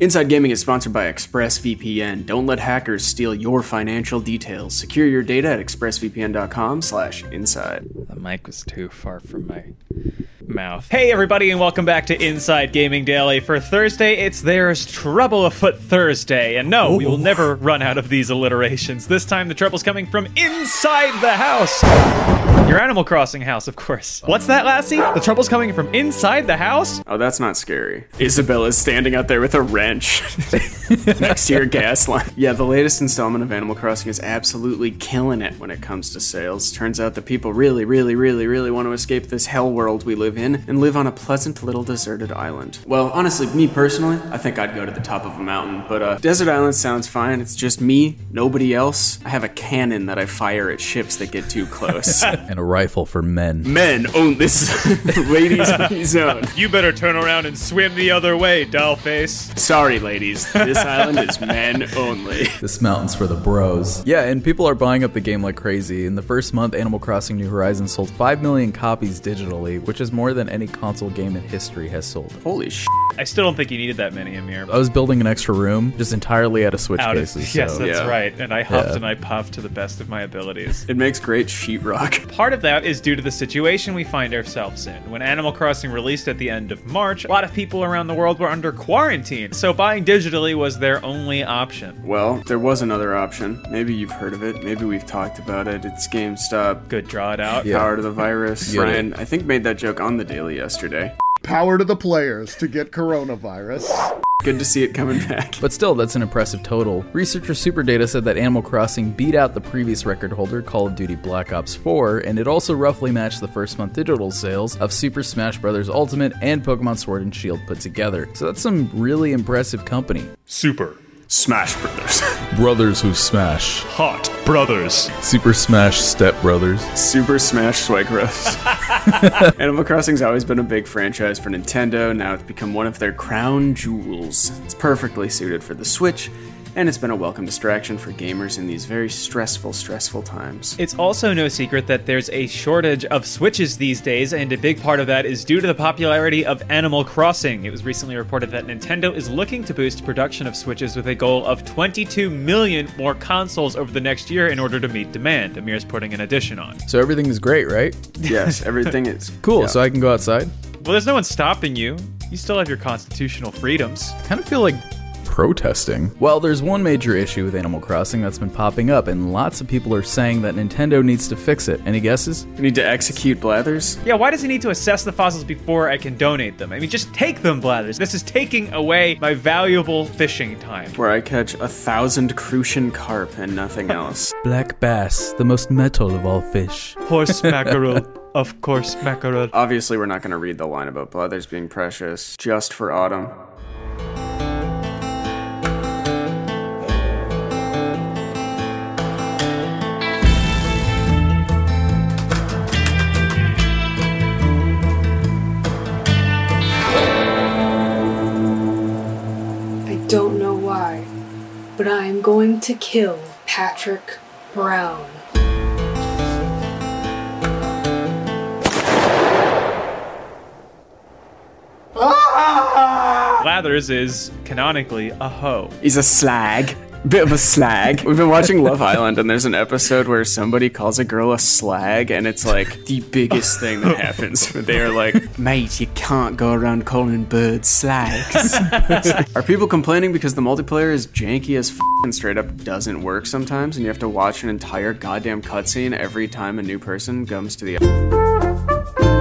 Inside Gaming is sponsored by ExpressVPN. Don't let hackers steal your financial details. Secure your data at expressvpn.com/inside. The mic was too far from my mouth. Hey, everybody, and welcome back to Inside Gaming Daily. For Thursday, it's There's Trouble Afoot Thursday. And no, we will never run out of these alliterations. This time, the trouble's coming from inside the house. Your Animal Crossing house, of course. What's that, Lassie? The trouble's coming from inside the house? Oh, that's not scary. Isabelle's standing out there with a wrench next to your gas line. Yeah, the latest installment of Animal Crossing is absolutely killing it when it comes to sales. Turns out that people really, really, really, really want to escape this hell world we live in and live on a pleasant little deserted island. Well, honestly, me personally, I think I'd go to the top of a mountain, but uh, desert island sounds fine. It's just me, nobody else. I have a cannon that I fire at ships that get too close. and a rifle for men. Men own this ladies free zone. You better turn around and swim the other way, dollface. Sorry, ladies. This island is men only. This mountain's for the bros. Yeah, and people are buying up the game like crazy. In the first month, Animal Crossing New Horizons sold 5 million copies digitally, which is more than any console game in history has sold. Holy sh! I still don't think you needed that many, Amir. I was building an extra room just entirely out of Switch Out of, cases. yes, so. that's Yeah. right. And I huffed Yeah. and I puffed to the best of my abilities. It makes great sheetrock. Part of that is due to the situation we find ourselves in. When Animal Crossing released at the end of March, a lot of people around the world were under quarantine, so buying digitally was their only option. Well, there was another option. Maybe you've heard of it. Maybe we've talked about it. It's GameStop. Good, draw it out. Yeah. Power to the virus. Yeah. Ryan, I think, made that joke on the daily yesterday. Power to the players to get coronavirus. Good to see it coming back. But still, that's an impressive total. Researcher Superdata said that Animal Crossing beat out the previous record holder, Call of Duty Black Ops 4, and it also roughly matched the first month digital sales of Super Smash Bros. Ultimate and Pokemon Sword and Shield put together. So that's some really impressive company. Super Smash Brothers. Brothers who smash. hot brothers. Super Smash Step Brothers. Super Smash Suegros. Animal Crossing's always been a big franchise for Nintendo. Now it's become one of their crown jewels. It's perfectly suited for the Switch, and it's been a welcome distraction for gamers in these very stressful, stressful times. It's also no secret that there's a shortage of Switches these days, and a big part of that is due to the popularity of Animal Crossing. It was recently reported that Nintendo is looking to boost production of Switches with a goal of 22 million more consoles over the next year in order to meet demand. Amir's putting an addition on. So everything is great, right? yes, everything is Cool. Yeah. So I can go outside. Well, there's no one stopping you. You still have your constitutional freedoms. kind of feel like protesting. Well, there's one major issue with Animal Crossing that's been popping up, and lots of people are saying that Nintendo needs to fix it. Any guesses? You need to execute Blathers. Yeah, why does he need to assess the fossils before I can donate them? I mean, just take them, Blathers. This is taking away my valuable fishing time. Where I catch a thousand crucian carp and nothing else. Black bass, the most metal of all fish. Horse mackerel. Of course, mackerel. Obviously, we're not going to read the line about Blathers being precious just for autumn. But I am going to kill Patrick Brown. Ah! Blathers is canonically a hoe. He's a slag. Bit of a slag. We've been watching Love Island, and there's an episode where somebody calls a girl a slag, and it's like the biggest thing that happens. They are like, mate, you can't go around calling birds slags. are people complaining because the multiplayer is janky as f- and straight up doesn't work sometimes, and you have to watch an entire goddamn cutscene every time a new person comes to the.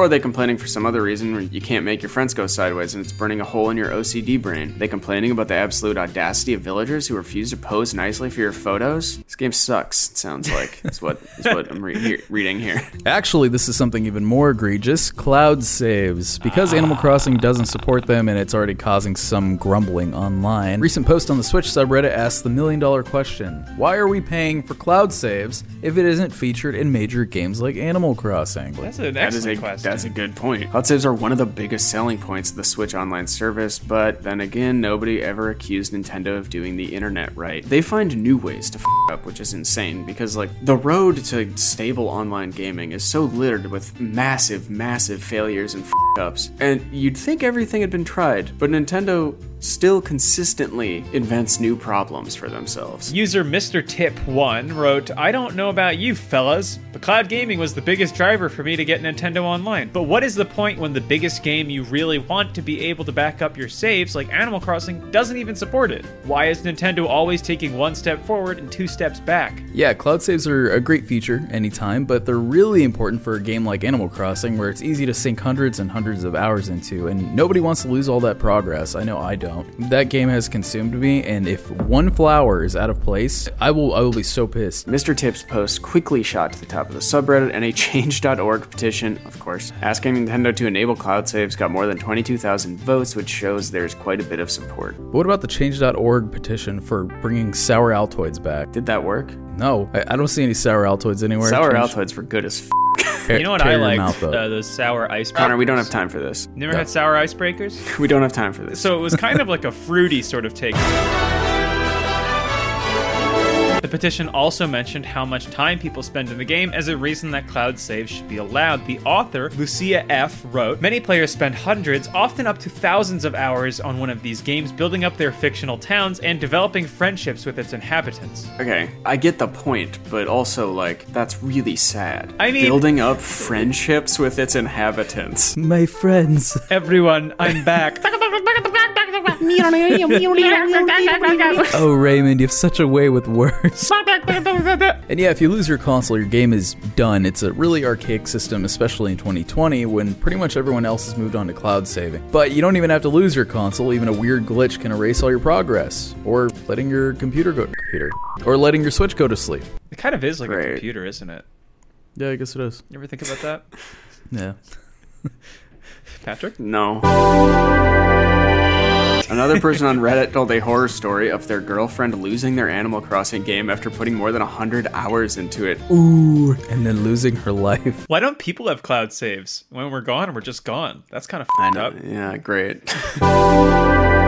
Or are they complaining for some other reason where you can't make your friends go sideways and it's burning a hole in your OCD brain? they complaining about the absolute audacity of villagers who refuse to pose nicely for your photos? This game sucks, it sounds like. Is what, is what I'm re- he- reading here. Actually, this is something even more egregious cloud saves. Because Animal ah. Crossing doesn't support them and it's already causing some grumbling online, recent post on the Switch subreddit asks the million dollar question Why are we paying for cloud saves if it isn't featured in major games like Animal Crossing? That's an That is excellent a, question. That's a good point. Cloud saves are one of the biggest selling points of the Switch Online service, but then again, nobody ever accused Nintendo of doing the internet right. They find new ways to f up, which is insane because like the road to stable online gaming is so littered with massive, massive failures and f ups, and you'd think everything had been tried, but Nintendo still consistently invents new problems for themselves. User Mr. Tip1 wrote, I don't know about you fellas, but cloud gaming was the biggest driver for me to get Nintendo Online. But what is the point when the biggest game you really want to be able to back up your saves, like Animal Crossing, doesn't even support it? Why is Nintendo always taking one step forward and two steps back? Yeah, cloud saves are a great feature anytime, but they're really important for a game like Animal Crossing where it's easy to sink hundreds and hundreds of hours into, and nobody wants to lose all that progress. I know I don't. That game has consumed me, and if one flower is out of place, I will I will be so pissed. Mr. Tips post quickly shot to the top of the subreddit, and a change.org petition, of course, asking Nintendo to enable cloud saves got more than 22,000 votes, which shows there's quite a bit of support. But what about the change.org petition for bringing sour Altoids back? Did that work? No, I, I don't see any sour Altoids anywhere. Sour Altoids were good as f. tear- You know what tear I your liked? mouth up. Uh, those sour ice Connor, we don't have time for this. Never had sour icebreakers? We don't have time for this. So it was kind of like a fruity sort of take. The petition also mentioned how much time people spend in the game as a reason that cloud saves should be allowed. The author, Lucia F., wrote Many players spend hundreds, often up to thousands of hours on one of these games, building up their fictional towns and developing friendships with its inhabitants. Okay, I get the point, but also, like, that's really sad. I mean- building up friendships with its inhabitants. My friends. Everyone, I'm back. Oh, Raymond, you have such a way with words. And yeah, if you lose your console, your game is done. It's a really archaic system, especially in 2020 when pretty much everyone else has moved on to cloud saving. But you don't even have to lose your console, even a weird glitch can erase all your progress. Or letting your computer go to computer. Or letting your Switch go to sleep. It kind of is like a computer, isn't it? Yeah, I guess it is. You ever think about that? Yeah. Patrick? No. Another person on Reddit told a horror story of their girlfriend losing their Animal Crossing game after putting more than 100 hours into it. Ooh. And then losing her life. Why don't people have cloud saves? When we're gone, we're just gone. That's kind of I fucked up. Yeah, great.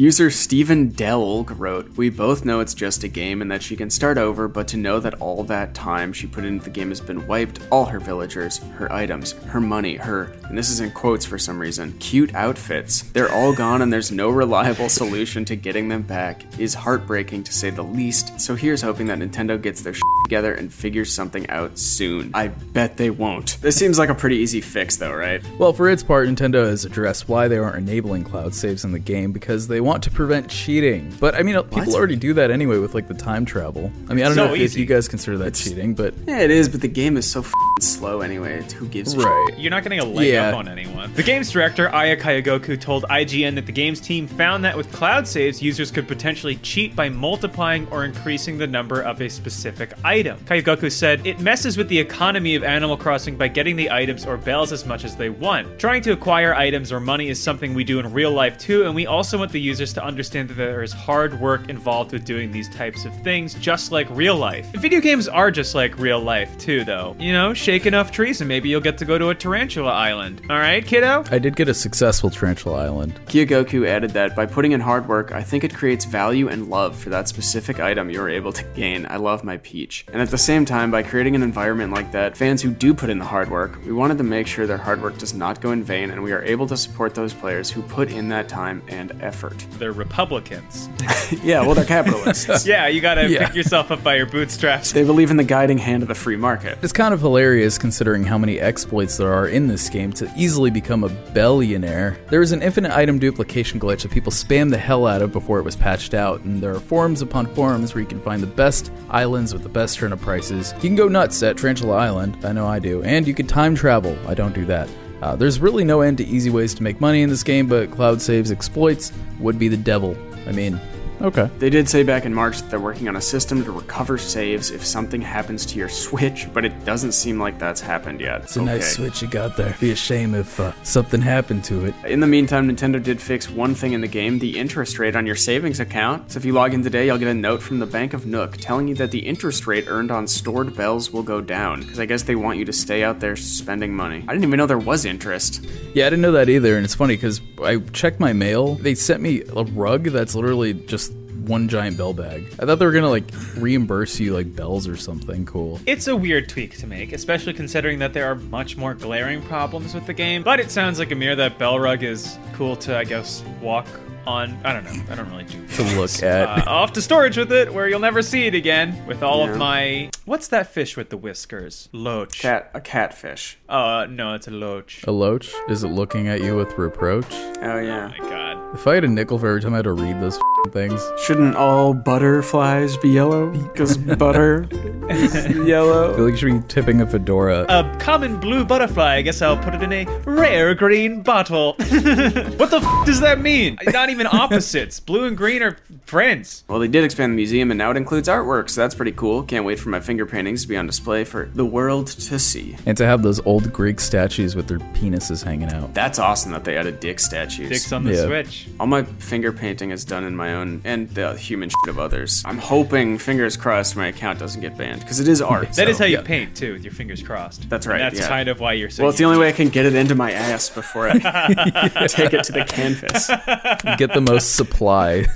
User Stephen Delg wrote, We both know it's just a game and that she can start over, but to know that all that time she put into the game has been wiped, all her villagers, her items, her money, her, and this is in quotes for some reason, cute outfits, they're all gone and there's no reliable solution to getting them back, is heartbreaking to say the least. So here's hoping that Nintendo gets their together and figure something out soon. I bet they won't. This seems like a pretty easy fix, though, right? Well, for its part, Nintendo has addressed why they aren't enabling cloud saves in the game because they want to prevent cheating. But I mean, uh, people already do that anyway with like the time travel. I mean, I don't So know if, if you guys consider that cheating, but Yeah, it is, but the game is so f***ing slow anyway. Who gives a shit? right. You're not getting a leg Yeah. up on anyone. The game's director, Aya Kyogoku, told IGN that the game's team found that with cloud saves, users could potentially cheat by multiplying or increasing the number of a specific item. Kyogoku said, It messes with the economy of Animal Crossing by getting the items or bells as much as they want. Trying to acquire items or money is something we do in real life too, and we also want the users to understand that there is hard work involved with doing these types of things, just like real life. Video games are just like real life too, though. You know, shake enough trees and maybe you'll get to go to a tarantula island. All right, kiddo? I did get a successful Tarantula Island. Kyogoku added that by putting in hard work, I think it creates value and love for that specific item you are able to gain. I love my peach. And at the same time, by creating an environment like that, fans who do put in the hard work, we wanted to make sure their hard work does not go in vain and we are able to support those players who put in that time and effort. They're Republicans. yeah, well, they're capitalists. yeah, you gotta Yeah. pick yourself up by your bootstraps. They believe in the guiding hand of the free market. It's kind of hilarious considering how many exploits there are in this game to easily become a billionaire. There is an infinite item duplication glitch that people spam the hell out of before it was patched out, and there are forums upon forums where you can find the best islands with the best turnip prices. You can go nuts at Tarantula Island, I know I do, and you can time travel. I don't do that. Uh, there's really no end to easy ways to make money in this game, but cloud saves exploits would be the devil. I mean, okay. They did say back in March that they're working on a system to recover saves if something happens to your Switch, but it doesn't seem like that's happened yet. It's a nice switch you got there. Be a shame if uh, something happened to it. In the meantime, Nintendo did fix one thing in the game the interest rate on your savings account. So if you log in today, you'll get a note from the Bank of Nook telling you that the interest rate earned on stored bells will go down. Because I guess they want you to stay out there spending money. I didn't even know there was interest. Yeah, I didn't know that either, and it's funny because I checked my mail. They sent me a rug that's literally just one giant bell bag. I thought they were gonna like reimburse you like bells or something cool. It's a weird tweak to make, especially considering that there are much more glaring problems with the game. But it sounds like Amir that Belrug is cool to, I guess, walk on. I don't know. I don't really do. To look at. Uh, off to storage with it, where you'll never see it again. With all Yeah. of my, what's that fish with the whiskers? Loach. Cat, a catfish. Uh, no, it's a loach. a loach? Is it looking at you with reproach? Oh yeah. Oh my God. If I had a nickel for every time I had to read those f***ing things, Shouldn't all butterflies be yellow? Because butter is I feel like you should be tipping a fedora. A common blue butterfly. I guess I'll put it in a rare green bottle. what the f- does that mean? Not even opposites. Blue and green are friends. Well, they did expand the museum, and now it includes artwork, so that's pretty cool. Can't wait for my finger paintings to be on display for the world to see. and to have those old Greek statues with their penises hanging out. That's awesome that they added dick statues. Dicks on the Yeah. switch. All my finger painting is done in my own and the human shit of others. I'm hoping, fingers crossed, my account doesn't get banned because it is art. That is so- how you yeah. paint too, with your fingers crossed. That's right, And that's yeah. kind of why you're so. Well, it's the only way I can get it into my ass before I take it to the canvas. Get the most supply.